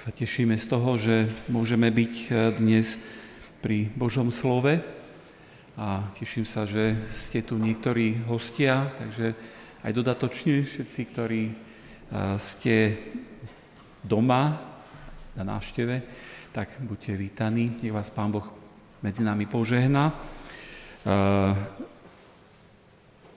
sa tešíme z toho, že môžeme byť eh, dnes pri Božom slove a teším sa, že ste tu niektorí hostia, takže aj dodatočne všetci, ktorí eh, ste doma na návšteve, tak buďte vítaní, nech vás Pán Boh medzi nami požehná. Eh,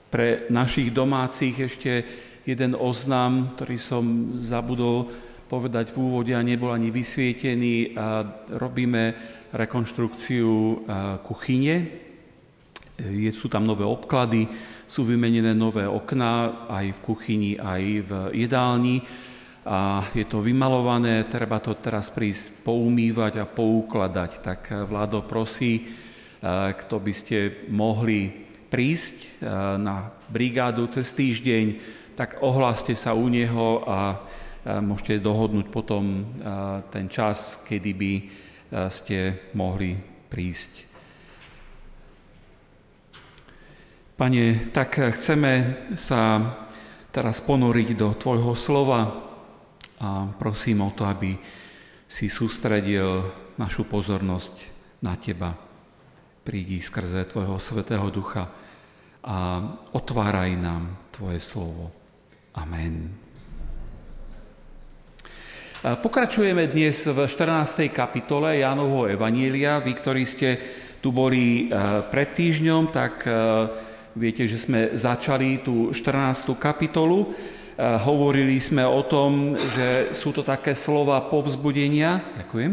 pre našich domácich ešte jeden oznam, ktorý som zabudol povedať v úvode a nebol ani vysvietený. A robíme rekonštrukciu kuchyne. Je, sú tam nové obklady, sú vymenené nové okná aj v kuchyni, aj v jedálni. A je to vymalované, treba to teraz prísť poumývať a poukladať. Tak vládo prosí, kto by ste mohli prísť na brigádu cez týždeň, tak ohláste sa u neho a môžete dohodnúť potom ten čas, kedy by ste mohli prísť. Pane, tak chceme sa teraz ponoriť do Tvojho slova a prosím o to, aby si sústredil našu pozornosť na Teba. Prídi skrze Tvojho Svetého Ducha a otváraj nám Tvoje slovo. Amen. Pokračujeme dnes v 14. kapitole Jánovho Evanília. Vy, ktorí ste tu boli e, pred týždňom, tak e, viete, že sme začali tú 14. kapitolu. E, hovorili sme o tom, že sú to také slova povzbudenia, ďakujem,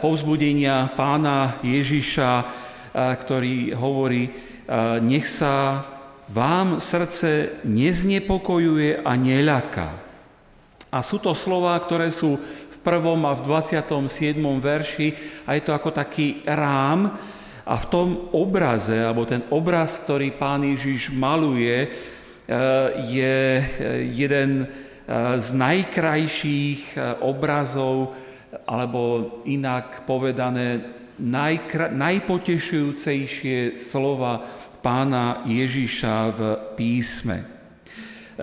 povzbudenia pána Ježiša, ktorý hovorí, nech sa vám srdce neznepokojuje a neľaká. A sú to slova, ktoré sú v prvom a v 27. verši a je to ako taký rám a v tom obraze, alebo ten obraz, ktorý pán Ježiš maluje, e, je jeden e, z najkrajších e, obrazov, alebo inak povedané, najkra- najpotešujúcejšie slova pána Ježiša v písme.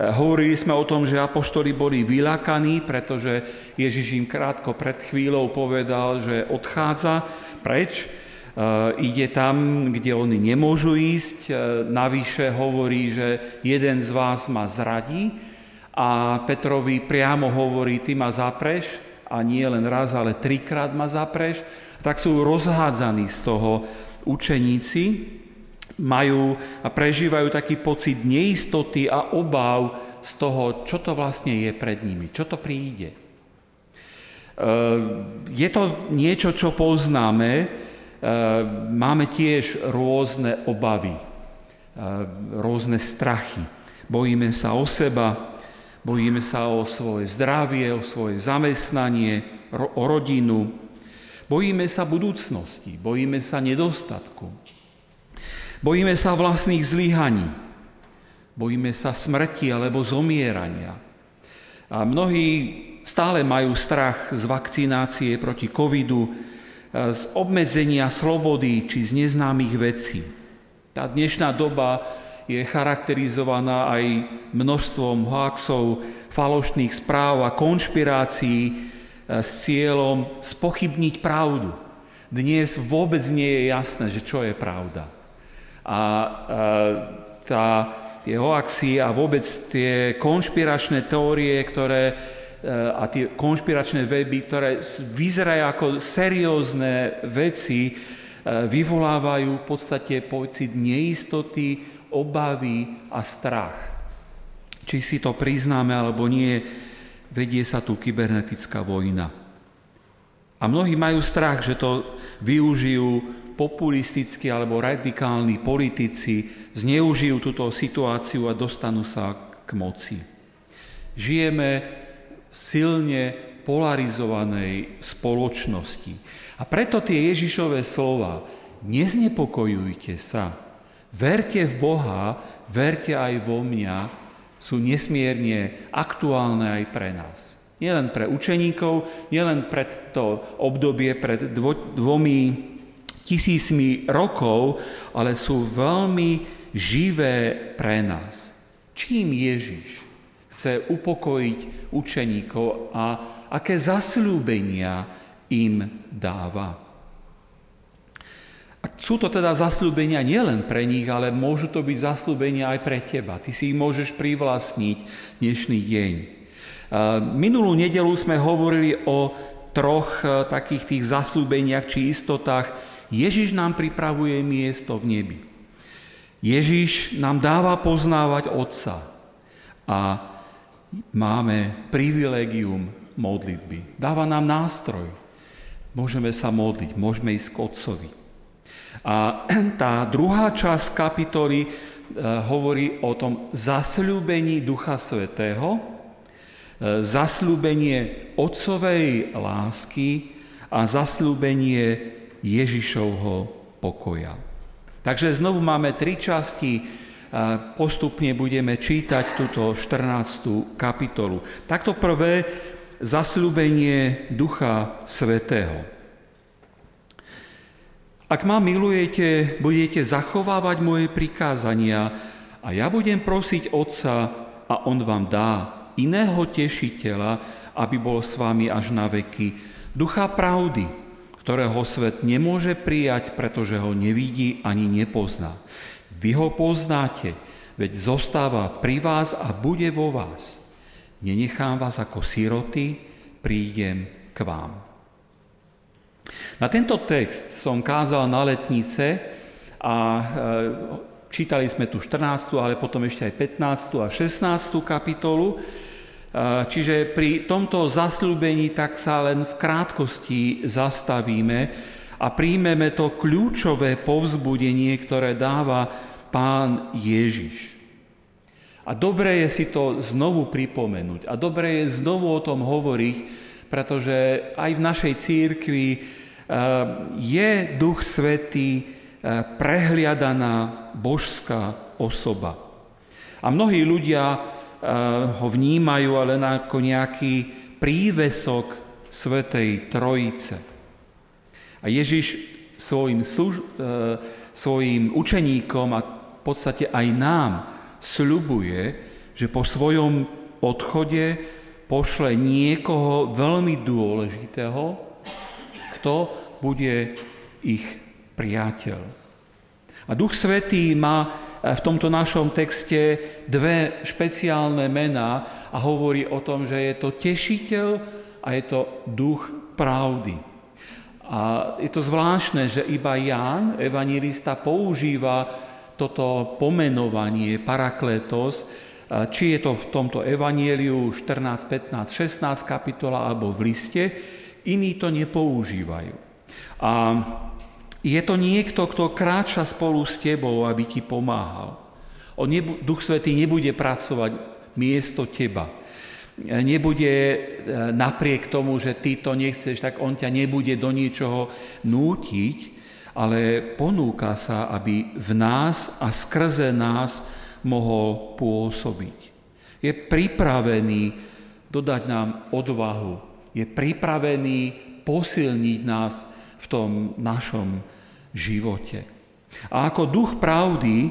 Eh, hovorili sme o tom, že apoštoli boli vylakaní, pretože Ježiš im krátko pred chvíľou povedal, že odchádza preč, eh, ide tam, kde oni nemôžu ísť. Eh, navyše hovorí, že jeden z vás ma zradí a Petrovi priamo hovorí, ty ma zapreš a nie len raz, ale trikrát ma zapreš. Tak sú rozhádzaní z toho učeníci, majú a prežívajú taký pocit neistoty a obáv z toho, čo to vlastne je pred nimi, čo to príde. E, je to niečo, čo poznáme, e, máme tiež rôzne obavy, e, rôzne strachy. Bojíme sa o seba, bojíme sa o svoje zdravie, o svoje zamestnanie, o rodinu, bojíme sa budúcnosti, bojíme sa nedostatku, Bojíme sa vlastných zlyhaní. Bojíme sa smrti alebo zomierania. A mnohí stále majú strach z vakcinácie proti covidu, z obmedzenia slobody či z neznámych vecí. Tá dnešná doba je charakterizovaná aj množstvom hoaxov, falošných správ a konšpirácií e, s cieľom spochybniť pravdu. Dnes vôbec nie je jasné, že čo je pravda. A tá, tie hoaxy a vôbec tie konšpiračné teórie, ktoré e, a tie konšpiračné weby, ktoré vyzerajú ako seriózne veci, e, vyvolávajú v podstate pocit neistoty, obavy a strach. Či si to priznáme alebo nie, vedie sa tu kybernetická vojna. A mnohí majú strach, že to využijú populistickí alebo radikálni politici zneužijú túto situáciu a dostanú sa k moci. Žijeme v silne polarizovanej spoločnosti. A preto tie Ježišové slova, neznepokojujte sa, verte v Boha, verte aj vo mňa, sú nesmierne aktuálne aj pre nás. Nielen pre učeníkov, nielen pred to obdobie pred dvo, dvomi tisícmi rokov, ale sú veľmi živé pre nás. Čím Ježiš chce upokojiť učeníkov a aké zasľúbenia im dáva. Sú to teda zasľúbenia nielen pre nich, ale môžu to byť zasľúbenia aj pre teba. Ty si ich môžeš privlastniť dnešný deň. Minulú nedelu sme hovorili o troch e, takých tých zasľúbeniach či istotách. Ježiš nám pripravuje miesto v nebi. Ježiš nám dáva poznávať Otca a máme privilegium modlitby. Dáva nám nástroj. Môžeme sa modliť, môžeme ísť k Otcovi. A tá druhá časť kapitoly e, hovorí o tom zasľúbení Ducha Svetého, e, zasľúbenie Otcovej lásky a zasľúbenie Ježišovho pokoja. Takže znovu máme tri časti, postupne budeme čítať túto 14. kapitolu. Takto prvé, zasľúbenie Ducha Svetého. Ak ma milujete, budete zachovávať moje prikázania a ja budem prosiť Otca a On vám dá iného tešiteľa, aby bol s vami až na veky, ducha pravdy, ktorého svet nemôže prijať, pretože ho nevidí ani nepozná. Vy ho poznáte, veď zostáva pri vás a bude vo vás. Nenechám vás ako siroty, prídem k vám. Na tento text som kázal na letnice a e, čítali sme tu 14., ale potom ešte aj 15. a 16. kapitolu. E, čiže pri tomto zasľúbení tak sa len v krátkosti zastavíme a príjmeme to kľúčové povzbudenie, ktoré dáva pán Ježiš. A dobre je si to znovu pripomenúť a dobre je znovu o tom hovoriť, pretože aj v našej církvi Ehm, je Duch Svetý ehm, prehliadaná božská osoba. A mnohí ľudia ho vnímajú ale ako nejaký prívesok Svetej Trojice. A Ježiš svojim, služ- svojim učeníkom a v podstate aj nám sľubuje, že po svojom odchode pošle niekoho veľmi dôležitého, kto bude ich priateľ. A Duch Svetý má eh, v tomto našom texte dve špeciálne mená a hovorí o tom, že je to tešiteľ a je to duch pravdy. A je to zvláštne, že iba Ján, evangelista, používa toto pomenovanie parakletos, eh, či je to v tomto evanieliu 14, 15, 16 kapitola alebo v liste, iní to nepoužívajú. A je to niekto, kto kráča spolu s tebou, aby ti pomáhal. On nebu- Duch Svetý nebude pracovať miesto teba. Nebude e, napriek tomu, že ty to nechceš, tak on ťa nebude do niečoho nútiť, ale ponúka sa, aby v nás a skrze nás mohol pôsobiť. Je pripravený dodať nám odvahu. Je pripravený posilniť nás v tom našom živote. A ako duch pravdy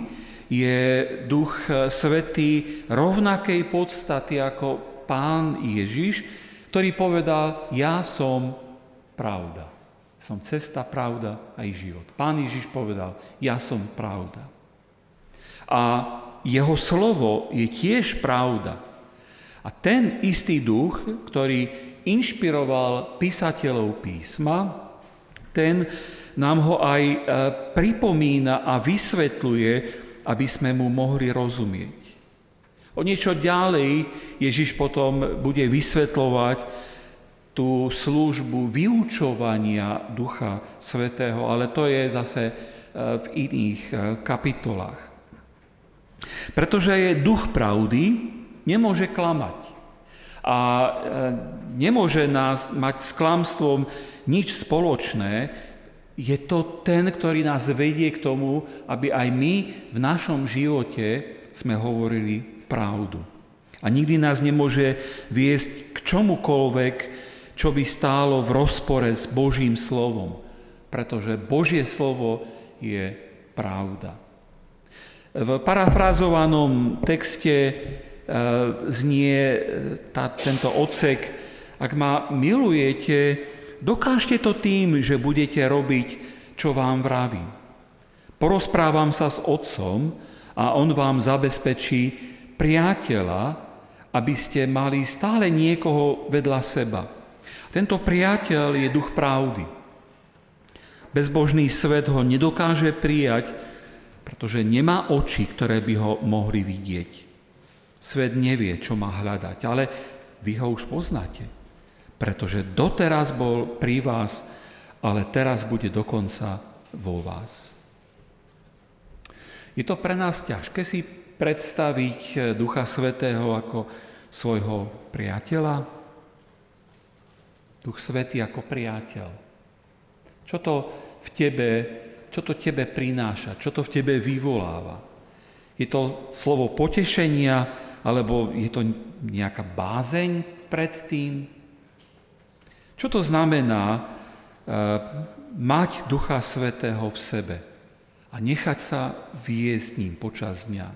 je duch svetý rovnakej podstaty ako pán Ježiš, ktorý povedal, ja som pravda. Som cesta, pravda a i život. Pán Ježiš povedal, ja som pravda. A jeho slovo je tiež pravda. A ten istý duch, ktorý inšpiroval písateľov písma, ten nám ho aj e, pripomína a vysvetľuje, aby sme mu mohli rozumieť. O niečo ďalej Ježiš potom bude vysvetľovať tú službu vyučovania Ducha Svetého, ale to je zase e, v iných e, kapitolách. Pretože je duch pravdy, nemôže klamať. A nemôže nás mať s klamstvom nič spoločné, je to ten, ktorý nás vedie k tomu, aby aj my v našom živote sme hovorili pravdu. A nikdy nás nemôže viesť k čomukoľvek, čo by stálo v rozpore s Božím slovom. Pretože Božie slovo je pravda. V parafrázovanom texte e, znie tá, tento odsek Ak ma milujete, dokážte to tým, že budete robiť, čo vám vravím. Porozprávam sa s otcom a on vám zabezpečí priateľa, aby ste mali stále niekoho vedľa seba. Tento priateľ je duch pravdy. Bezbožný svet ho nedokáže prijať, pretože nemá oči, ktoré by ho mohli vidieť. Svet nevie, čo má hľadať, ale vy ho už poznáte pretože doteraz bol pri vás, ale teraz bude dokonca vo vás. Je to pre nás ťažké si predstaviť Ducha Svetého ako svojho priateľa? Duch Svetý ako priateľ. Čo to v tebe, čo to tebe prináša? Čo to v tebe vyvoláva? Je to slovo potešenia, alebo je to nejaká bázeň pred tým? Čo to znamená e, mať Ducha Svetého v sebe a nechať sa viesť ním počas dňa?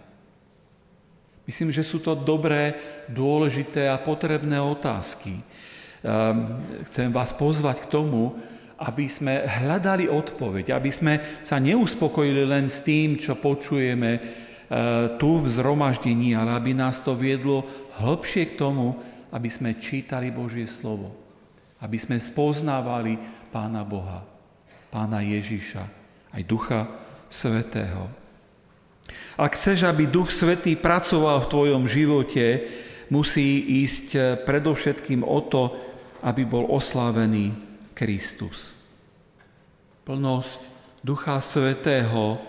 Myslím, že sú to dobré, dôležité a potrebné otázky. E, chcem vás pozvať k tomu, aby sme hľadali odpoveď, aby sme sa neuspokojili len s tým, čo počujeme e, tu v zhromaždení, ale aby nás to viedlo hĺbšie k tomu, aby sme čítali Božie slovo aby sme spoznávali Pána Boha, Pána Ježiša, aj Ducha Svetého. Ak chceš, aby Duch Svetý pracoval v tvojom živote, musí ísť predovšetkým o to, aby bol oslávený Kristus. Plnosť Ducha Svetého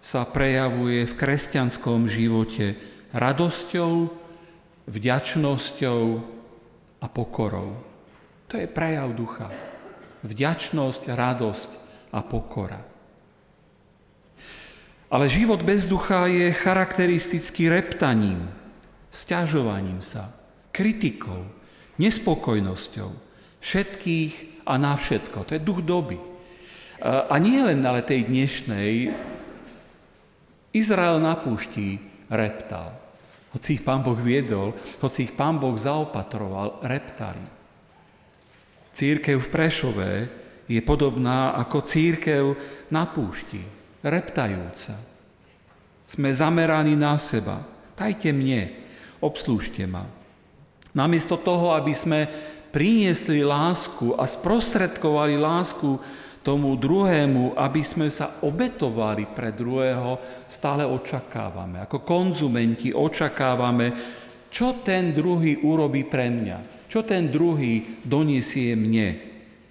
sa prejavuje v kresťanskom živote radosťou, vďačnosťou a pokorou. To je prejav ducha. Vďačnosť, radosť a pokora. Ale život bez ducha je charakteristický reptaním, sťažovaním sa, kritikou, nespokojnosťou všetkých a na všetko. To je duch doby. A nie len ale tej dnešnej, Izrael na púšti reptal. Hoci ich pán Boh viedol, hoci ich pán Boh zaopatroval, reptali. Církev v Prešove je podobná ako církev na púšti, reptajúca. Sme zameraní na seba. Dajte mne, obslúžte ma. Namiesto toho, aby sme priniesli lásku a sprostredkovali lásku tomu druhému, aby sme sa obetovali pre druhého, stále očakávame. Ako konzumenti očakávame, čo ten druhý urobí pre mňa čo ten druhý doniesie mne.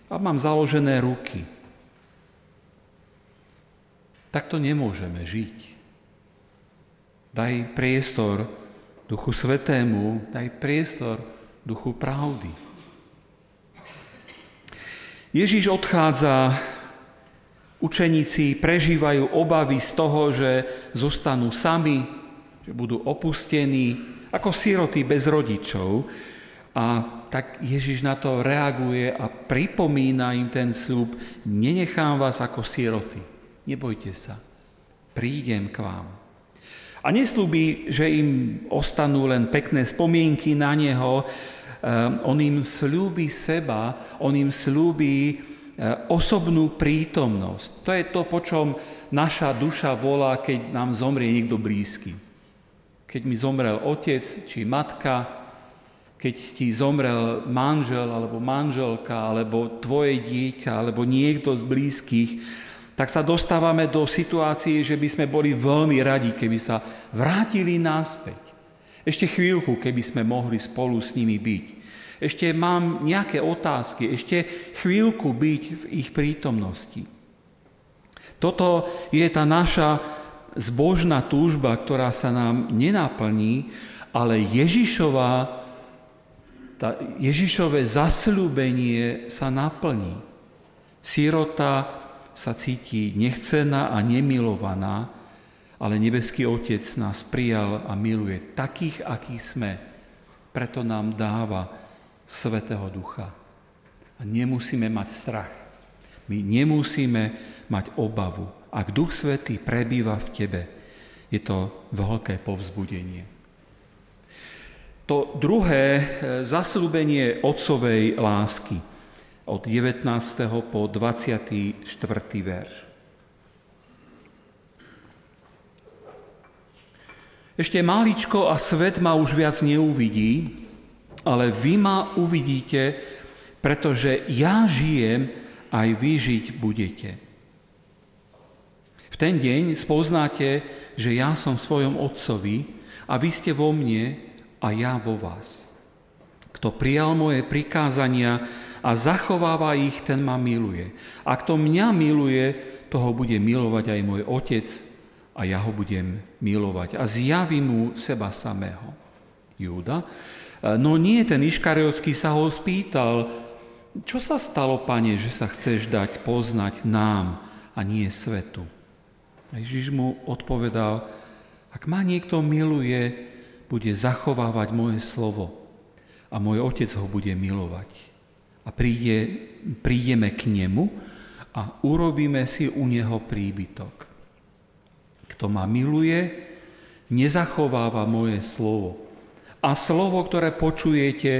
A mám založené ruky. Takto nemôžeme žiť. Daj priestor Duchu Svetému, daj priestor Duchu Pravdy. Ježíš odchádza, učeníci prežívajú obavy z toho, že zostanú sami, že budú opustení ako siroty bez rodičov, a tak Ježiš na to reaguje a pripomína im ten slúb, nenechám vás ako siroty, nebojte sa, prídem k vám. A neslúbi, že im ostanú len pekné spomienky na Neho, ehm, on im slúbi seba, on im slúbi ehm, osobnú prítomnosť. To je to, po čom naša duša volá, keď nám zomrie niekto blízky. Keď mi zomrel otec či matka, keď ti zomrel manžel alebo manželka, alebo tvoje dieťa, alebo niekto z blízkych, tak sa dostávame do situácie, že by sme boli veľmi radi, keby sa vrátili náspäť. Ešte chvíľku, keby sme mohli spolu s nimi byť. Ešte mám nejaké otázky, ešte chvíľku byť v ich prítomnosti. Toto je tá naša zbožná túžba, ktorá sa nám nenaplní, ale Ježišová tá Ježišové zasľúbenie sa naplní. Sirota sa cíti nechcená a nemilovaná, ale nebeský Otec nás prijal a miluje takých, akí sme. Preto nám dáva Svetého Ducha. A nemusíme mať strach. My nemusíme mať obavu. Ak Duch Svetý prebýva v tebe, je to veľké povzbudenie. To druhé e, zaslúbenie otcovej lásky od 19. po 24. verš. Ešte máličko a svet ma už viac neuvidí, ale vy ma uvidíte, pretože ja žijem, aj vy žiť budete. V ten deň spoznáte, že ja som v svojom Otcovi a vy ste vo mne a ja vo vás. Kto prijal moje prikázania a zachováva ich, ten ma miluje. A kto mňa miluje, toho bude milovať aj môj Otec a ja ho budem milovať. A zjavím mu seba samého. Júda no nie, ten Iškariotský sa ho spýtal, čo sa stalo, pane, že sa chceš dať poznať nám a nie svetu? A Ježiš mu odpovedal, ak ma niekto miluje, bude zachovávať moje slovo a môj otec ho bude milovať. A príde, prídeme k nemu a urobíme si u neho príbytok. Kto ma miluje, nezachováva moje slovo a slovo, ktoré počujete,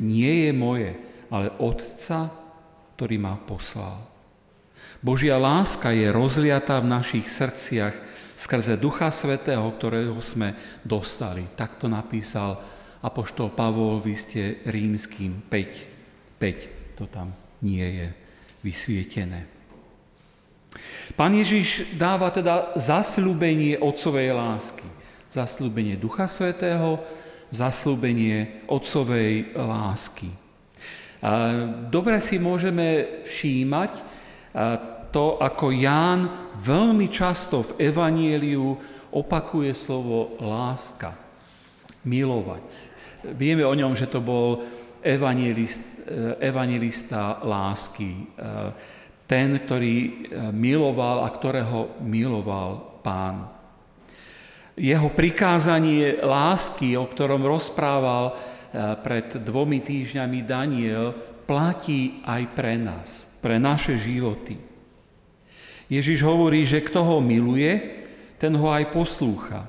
nie je moje, ale Otca, ktorý ma poslal. Božia láska je rozliatá v našich srdciach skrze Ducha Svetého, ktorého sme dostali. Takto napísal Apoštol Pavol v liste rímským 5. 5. To tam nie je vysvietené. Pán Ježiš dáva teda zasľúbenie Otcovej lásky. Zasľúbenie Ducha Svetého, zaslúbenie otcovej lásky. Dobre si môžeme všímať to, ako Ján veľmi často v Evanieliu opakuje slovo láska, milovať. Vieme o ňom, že to bol evangelist, evangelista lásky, ten, ktorý miloval a ktorého miloval pán. Jeho prikázanie lásky, o ktorom rozprával eh, pred dvomi týždňami Daniel, platí aj pre nás, pre naše životy. Ježiš hovorí, že kto ho miluje, ten ho aj poslúcha.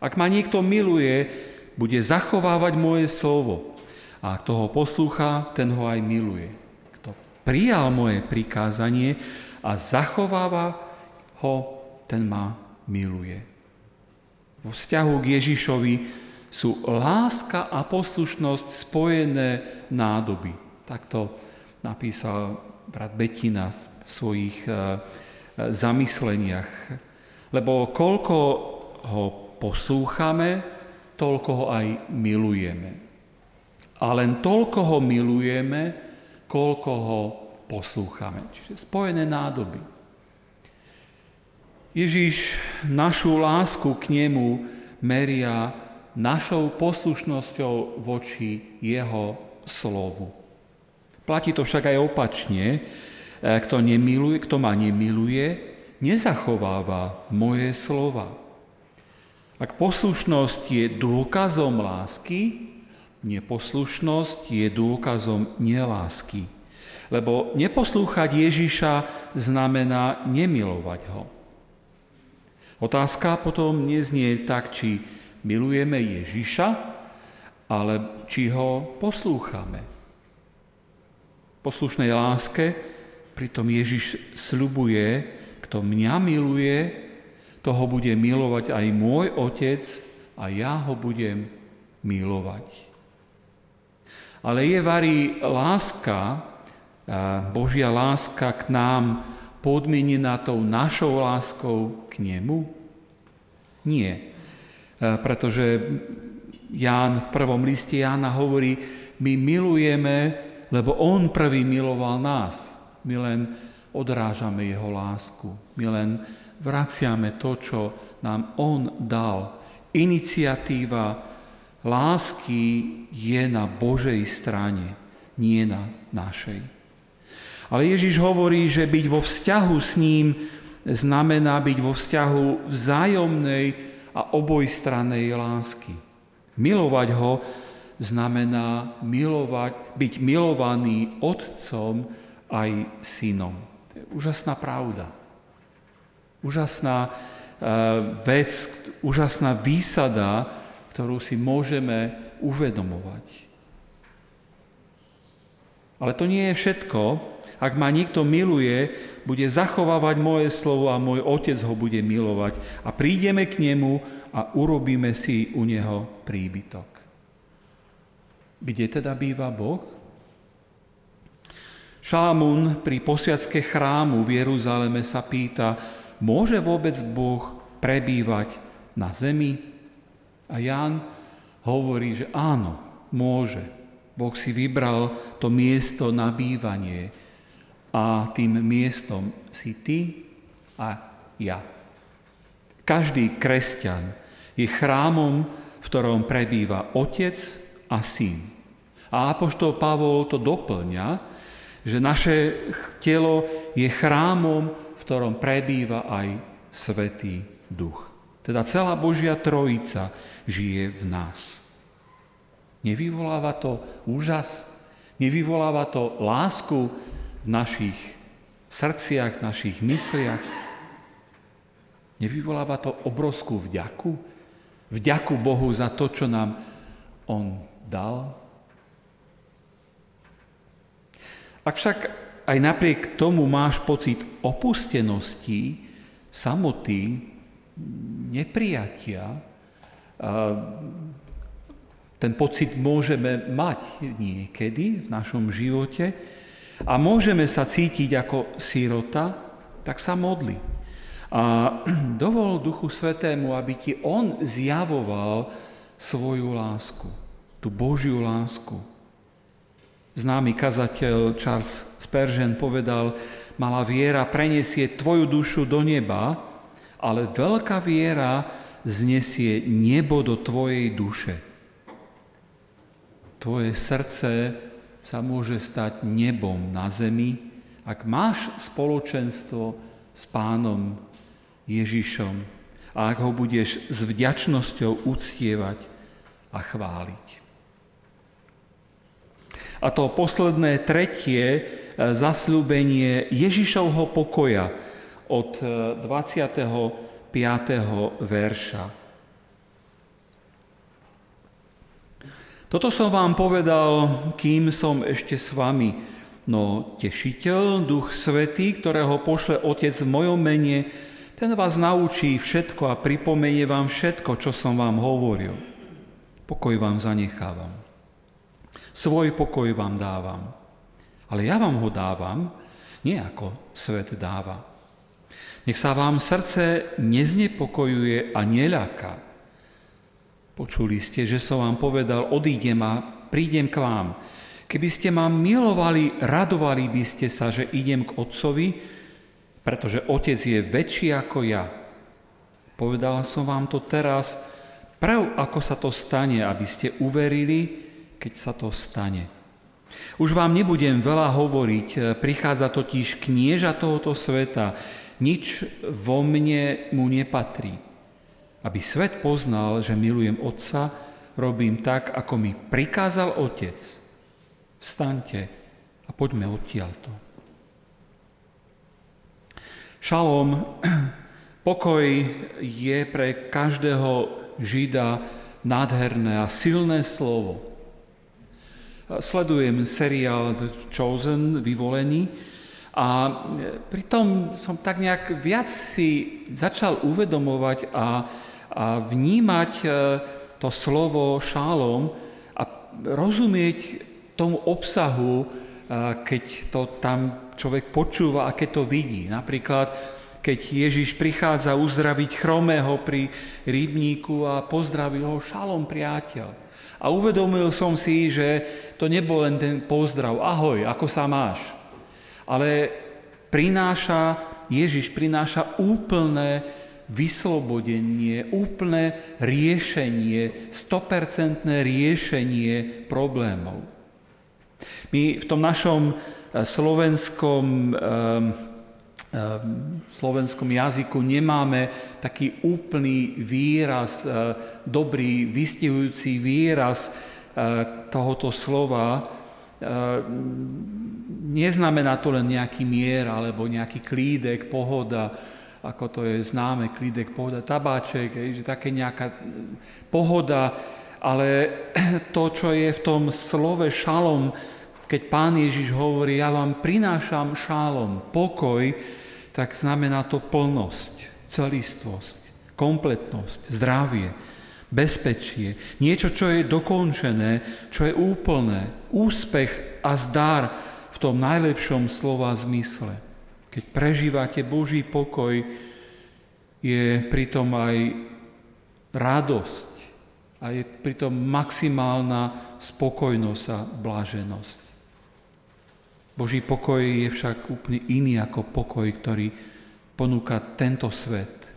Ak ma niekto miluje, bude zachovávať moje slovo. A kto ho poslúcha, ten ho aj miluje. Kto prijal moje prikázanie a zachováva ho, ten ma miluje vo vzťahu k Ježišovi sú láska a poslušnosť spojené nádoby. Takto napísal brat Betina v svojich e, e, zamysleniach. Lebo koľko ho poslúchame, toľko ho aj milujeme. A len toľko ho milujeme, koľko ho poslúchame. Čiže spojené nádoby. Ježiš našu lásku k nemu meria našou poslušnosťou voči jeho slovu. Platí to však aj opačne. E, kto, nemiluje, kto ma nemiluje, nezachováva moje slova. Ak poslušnosť je dôkazom lásky, neposlušnosť je dôkazom nelásky. Lebo neposlúchať Ježiša znamená nemilovať ho. Otázka potom neznie tak, či milujeme Ježiša, ale či ho poslúchame. Poslušnej láske pritom Ježiš slubuje, kto mňa miluje, toho bude milovať aj môj Otec a ja ho budem milovať. Ale je varí láska, Božia láska k nám podmienená tou našou láskou k nemu? Nie. Pretože Ján v prvom liste Jána hovorí, my milujeme, lebo on prvý miloval nás. My len odrážame jeho lásku. My len vraciame to, čo nám on dal. Iniciatíva lásky je na Božej strane, nie na našej. Ale Ježiš hovorí, že byť vo vzťahu s ním znamená byť vo vzťahu vzájomnej a obojstrannej lásky. Milovať ho znamená milovať, byť milovaný otcom aj synom. To je úžasná pravda. Úžasná uh, vec, úžasná výsada, ktorú si môžeme uvedomovať. Ale to nie je všetko. Ak ma niekto miluje, bude zachovávať moje slovo a môj otec ho bude milovať. A prídeme k nemu a urobíme si u neho príbytok. Kde teda býva Boh? Šalamún pri posviacke chrámu v Jeruzaleme sa pýta, môže vôbec Boh prebývať na zemi? A Ján hovorí, že áno, môže. Boh si vybral to miesto na bývanie a tým miestom si ty a ja. Každý kresťan je chrámom, v ktorom prebýva otec a syn. A apoštol Pavol to doplňa, že naše telo je chrámom, v ktorom prebýva aj Svetý Duch. Teda celá Božia Trojica žije v nás. Nevyvoláva to úžas? Nevyvoláva to lásku v našich srdciach, v našich mysliach? Nevyvoláva to obrovskú vďaku? Vďaku Bohu za to, čo nám On dal? Ak však aj napriek tomu máš pocit opustenosti, samoty, neprijatia, ten pocit môžeme mať niekedy v našom živote a môžeme sa cítiť ako sírota, tak sa modli. A dovol Duchu Svetému, aby ti On zjavoval svoju lásku, tú Božiu lásku. Známy kazateľ Charles Spurgeon povedal, malá viera preniesie tvoju dušu do neba, ale veľká viera znesie nebo do tvojej duše tvoje srdce sa môže stať nebom na zemi, ak máš spoločenstvo s pánom Ježišom a ak ho budeš s vďačnosťou uctievať a chváliť. A to posledné, tretie e, zasľúbenie Ježišovho pokoja od 25. E, verša. Toto som vám povedal, kým som ešte s vami. No tešiteľ, Duch Svetý, ktorého pošle Otec v mojom mene, ten vás naučí všetko a pripomenie vám všetko, čo som vám hovoril. Pokoj vám zanechávam. Svoj pokoj vám dávam. Ale ja vám ho dávam, nie ako svet dáva. Nech sa vám srdce neznepokojuje a neľaká. Počuli ste, že som vám povedal, odídem a prídem k vám. Keby ste ma milovali, radovali by ste sa, že idem k Otcovi, pretože Otec je väčší ako ja. Povedal som vám to teraz, prav ako sa to stane, aby ste uverili, keď sa to stane. Už vám nebudem veľa hovoriť, prichádza totiž knieža tohoto sveta, nič vo mne mu nepatrí. Aby svet poznal, že milujem Otca, robím tak, ako mi prikázal Otec. Vstaňte a poďme odtiaľto. Šalom, pokoj je pre každého Žida nádherné a silné slovo. Sledujem seriál The Chosen, Vyvolený, a pritom som tak nejak viac si začal uvedomovať a a vnímať e, to slovo šálom a rozumieť tomu obsahu, e, keď to tam človek počúva a keď to vidí. Napríklad, keď Ježiš prichádza uzdraviť chromého pri rybníku a pozdravil ho šalom priateľ. A uvedomil som si, že to nebol len ten pozdrav, ahoj, ako sa máš. Ale prináša, Ježiš prináša úplné vyslobodenie, úplné riešenie, stopercentné riešenie problémov. My v tom našom eh, slovenskom, eh, slovenskom jazyku nemáme taký úplný výraz, dobrý, vystihujúci výraz tohoto slova. Neznamená to len nejaký mier alebo nejaký klídek, pohoda, ako to je známe, klídek, pohoda, tabáček, že také nejaká pohoda, Ale to, čo je v tom slove šalom, keď pán Ježiš hovorí, ja vám prinášam šálom, pokoj, tak znamená to plnosť, celistvosť, kompletnosť, zdravie, bezpečie, niečo, čo je dokončené, čo je úplné, úspech a zdar v tom najlepšom slova zmysle. Keď prežívate Boží pokoj, je pritom aj radosť a je pritom maximálna spokojnosť a bláženosť. Boží pokoj je však úplne iný ako pokoj, ktorý ponúka tento svet.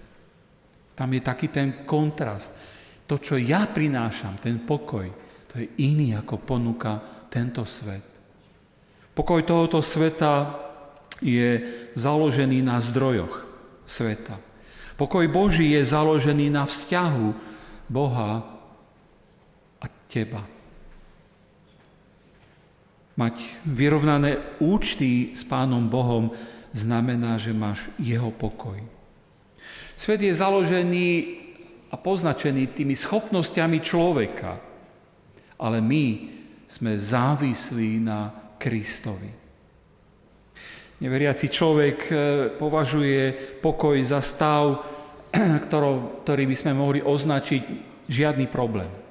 Tam je taký ten kontrast. To, čo ja prinášam, ten pokoj, to je iný ako ponúka tento svet. Pokoj tohoto sveta je založený na zdrojoch sveta. Pokoj Boží je založený na vzťahu Boha a teba. Mať vyrovnané účty s Pánom Bohom znamená, že máš Jeho pokoj. Svet je založený a poznačený tými schopnosťami človeka, ale my sme závislí na Kristovi. Neveriaci človek eh, považuje pokoj za stav, ktorý by sme mohli označiť žiadny problém.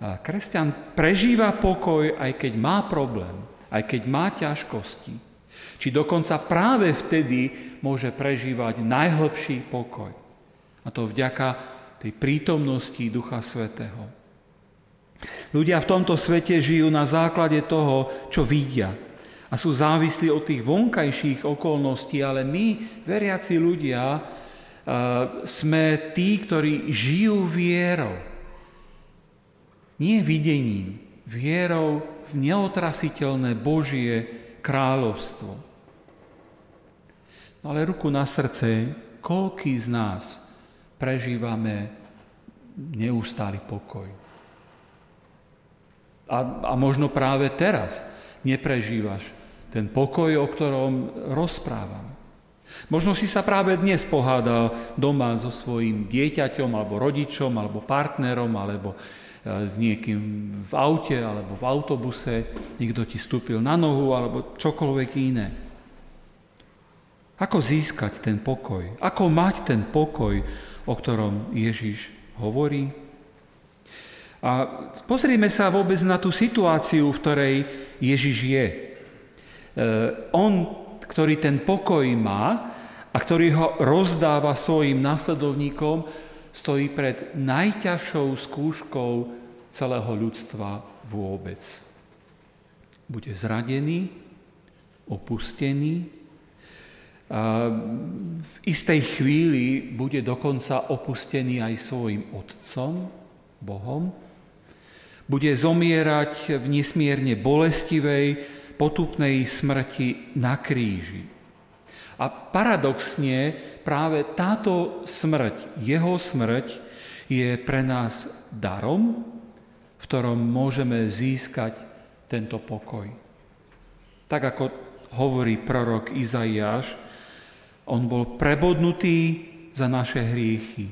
Kresťan prežíva pokoj, aj keď má problém, aj keď má ťažkosti. Či dokonca práve vtedy môže prežívať najhlbší pokoj. A to vďaka tej prítomnosti Ducha Svetého. Ľudia v tomto svete žijú na základe toho, čo vidia. A sú závislí od tých vonkajších okolností, ale my, veriaci ľudia, sme tí, ktorí žijú vierou nie videním, vierou v neotrasiteľné Božie kráľovstvo. No ale ruku na srdce, koľký z nás prežívame neustály pokoj. A, a možno práve teraz neprežívaš ten pokoj, o ktorom rozprávam. Možno si sa práve dnes pohádal doma so svojím dieťaťom, alebo rodičom, alebo partnerom, alebo s niekým v aute alebo v autobuse, niekto ti stúpil na nohu alebo čokoľvek iné. Ako získať ten pokoj? Ako mať ten pokoj, o ktorom Ježiš hovorí? A pozrime sa vôbec na tú situáciu, v ktorej Ježiš je. E, on, ktorý ten pokoj má a ktorý ho rozdáva svojim následovníkom, stojí pred najťažšou skúškou celého ľudstva vôbec. Bude zradený, opustený, a v istej chvíli bude dokonca opustený aj svojim otcom, Bohom. Bude zomierať v nesmierne bolestivej, potupnej smrti na kríži. A paradoxne práve táto smrť, jeho smrť, je pre nás darom, v ktorom môžeme získať tento pokoj. Tak ako hovorí prorok Izaiáš, on bol prebodnutý za naše hriechy,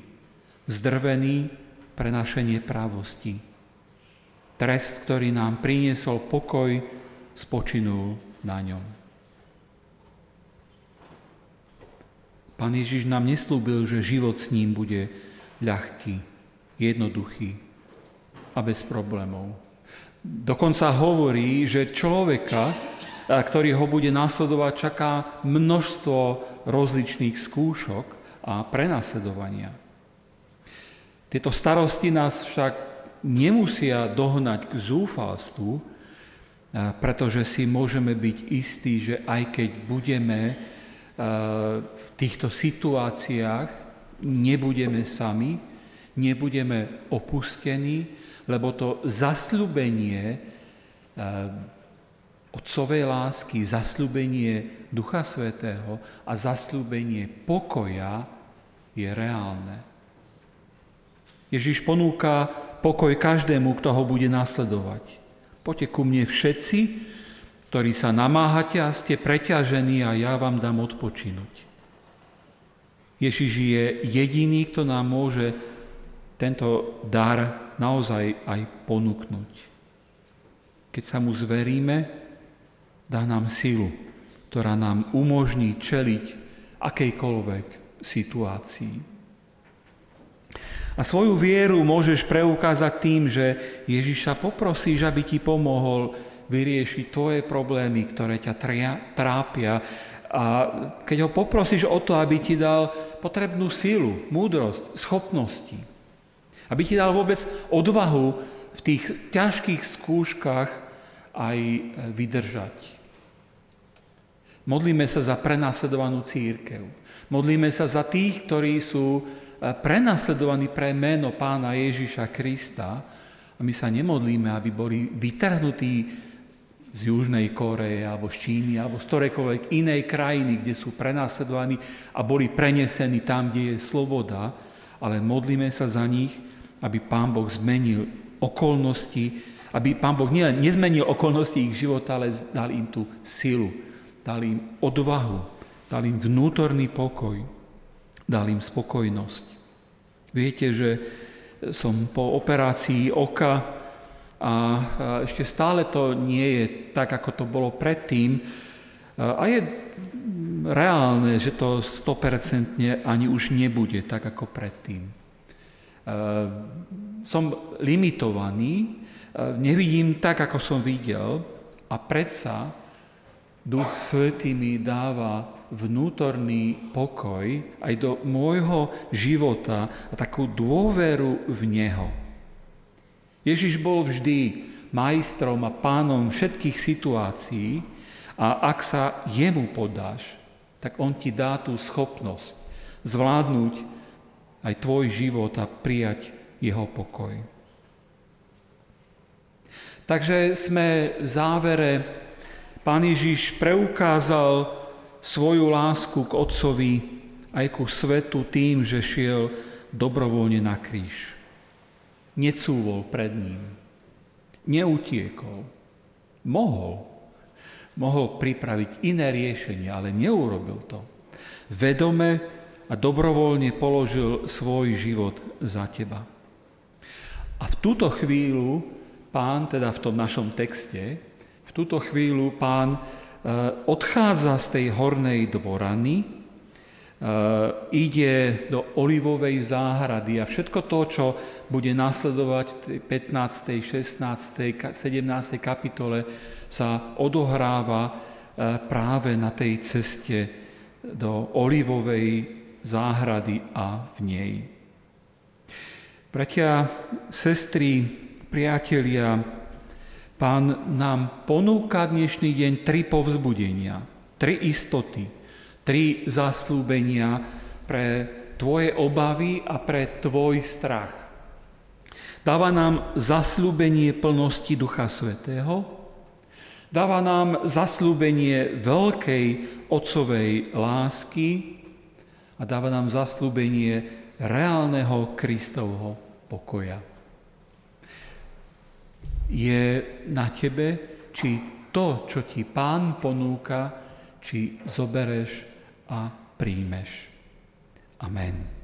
zdrvený pre naše neprávosti. Trest, ktorý nám priniesol pokoj, spočinul na ňom. Pán Ježiš nám neslúbil, že život s ním bude ľahký, jednoduchý a bez problémov. Dokonca hovorí, že človeka, ktorý ho bude následovať, čaká množstvo rozličných skúšok a prenasledovania. Tieto starosti nás však nemusia dohnať k zúfalstvu, pretože si môžeme byť istí, že aj keď budeme v týchto situáciách nebudeme sami, nebudeme opustení, lebo to zasľubenie otcovej lásky, zasľubenie Ducha Svetého a zasľubenie pokoja je reálne. Ježiš ponúka pokoj každému, kto ho bude nasledovať. Poďte ku mne všetci, ktorí sa namáhate a ste preťažení a ja vám dám odpočinuť. Ježiš je jediný, kto nám môže tento dar naozaj aj ponúknuť. Keď sa mu zveríme, dá nám silu, ktorá nám umožní čeliť akejkoľvek situácii. A svoju vieru môžeš preukázať tým, že Ježiša poprosíš, aby ti pomohol vyriešiť tvoje problémy, ktoré ťa trápia. A keď ho poprosíš o to, aby ti dal potrebnú silu, múdrosť, schopnosti, aby ti dal vôbec odvahu v tých ťažkých skúškach aj vydržať. Modlíme sa za prenasledovanú církev. Modlíme sa za tých, ktorí sú eh, prenasledovaní pre meno pána Ježiša Krista. A my sa nemodlíme, aby boli vytrhnutí z Južnej Koreje, alebo z Číny, alebo z ktorejkoľvek inej krajiny, kde sú prenasledovaní a boli prenesení tam, kde je sloboda, ale modlíme sa za nich, aby Pán Boh zmenil okolnosti, aby Pán Boh nie, nezmenil okolnosti ich života, ale dal im tú silu, dal im odvahu, dal im vnútorný pokoj, dal im spokojnosť. Viete, že som po operácii oka a ešte stále to nie je tak, ako to bolo predtým. A je reálne, že to 100% ani už nebude tak, ako predtým. Som limitovaný, nevidím tak, ako som videl a predsa Duch Svetý mi dáva vnútorný pokoj aj do môjho života a takú dôveru v Neho. Ježiš bol vždy majstrom a pánom všetkých situácií a ak sa jemu podáš, tak on ti dá tú schopnosť zvládnuť aj tvoj život a prijať jeho pokoj. Takže sme v závere, Pán Ježiš preukázal svoju lásku k Otcovi aj ku svetu tým, že šiel dobrovoľne na kríž. Necúvol pred ním. Neutiekol. Mohol. Mohol pripraviť iné riešenie, ale neurobil to. Vedome a dobrovoľne položil svoj život za teba. A v túto chvíľu pán, teda v tom našom texte, v túto chvíľu pán e, odchádza z tej hornej dvorany, ide do olivovej záhrady a všetko to, čo bude nasledovať v 15., 16., 17. kapitole, sa odohráva e, práve na tej ceste do olivovej záhrady a v nej. Bratia, sestry, priatelia, pán nám ponúka dnešný deň tri povzbudenia, tri istoty, tri zaslúbenia pre tvoje obavy a pre tvoj strach. Dáva nám zaslúbenie plnosti Ducha Svetého, dáva nám zaslúbenie veľkej otcovej lásky a dáva nám zaslúbenie reálneho Kristovho pokoja. Je na tebe, či to, čo ti Pán ponúka, či zobereš a príjmeš. Amen.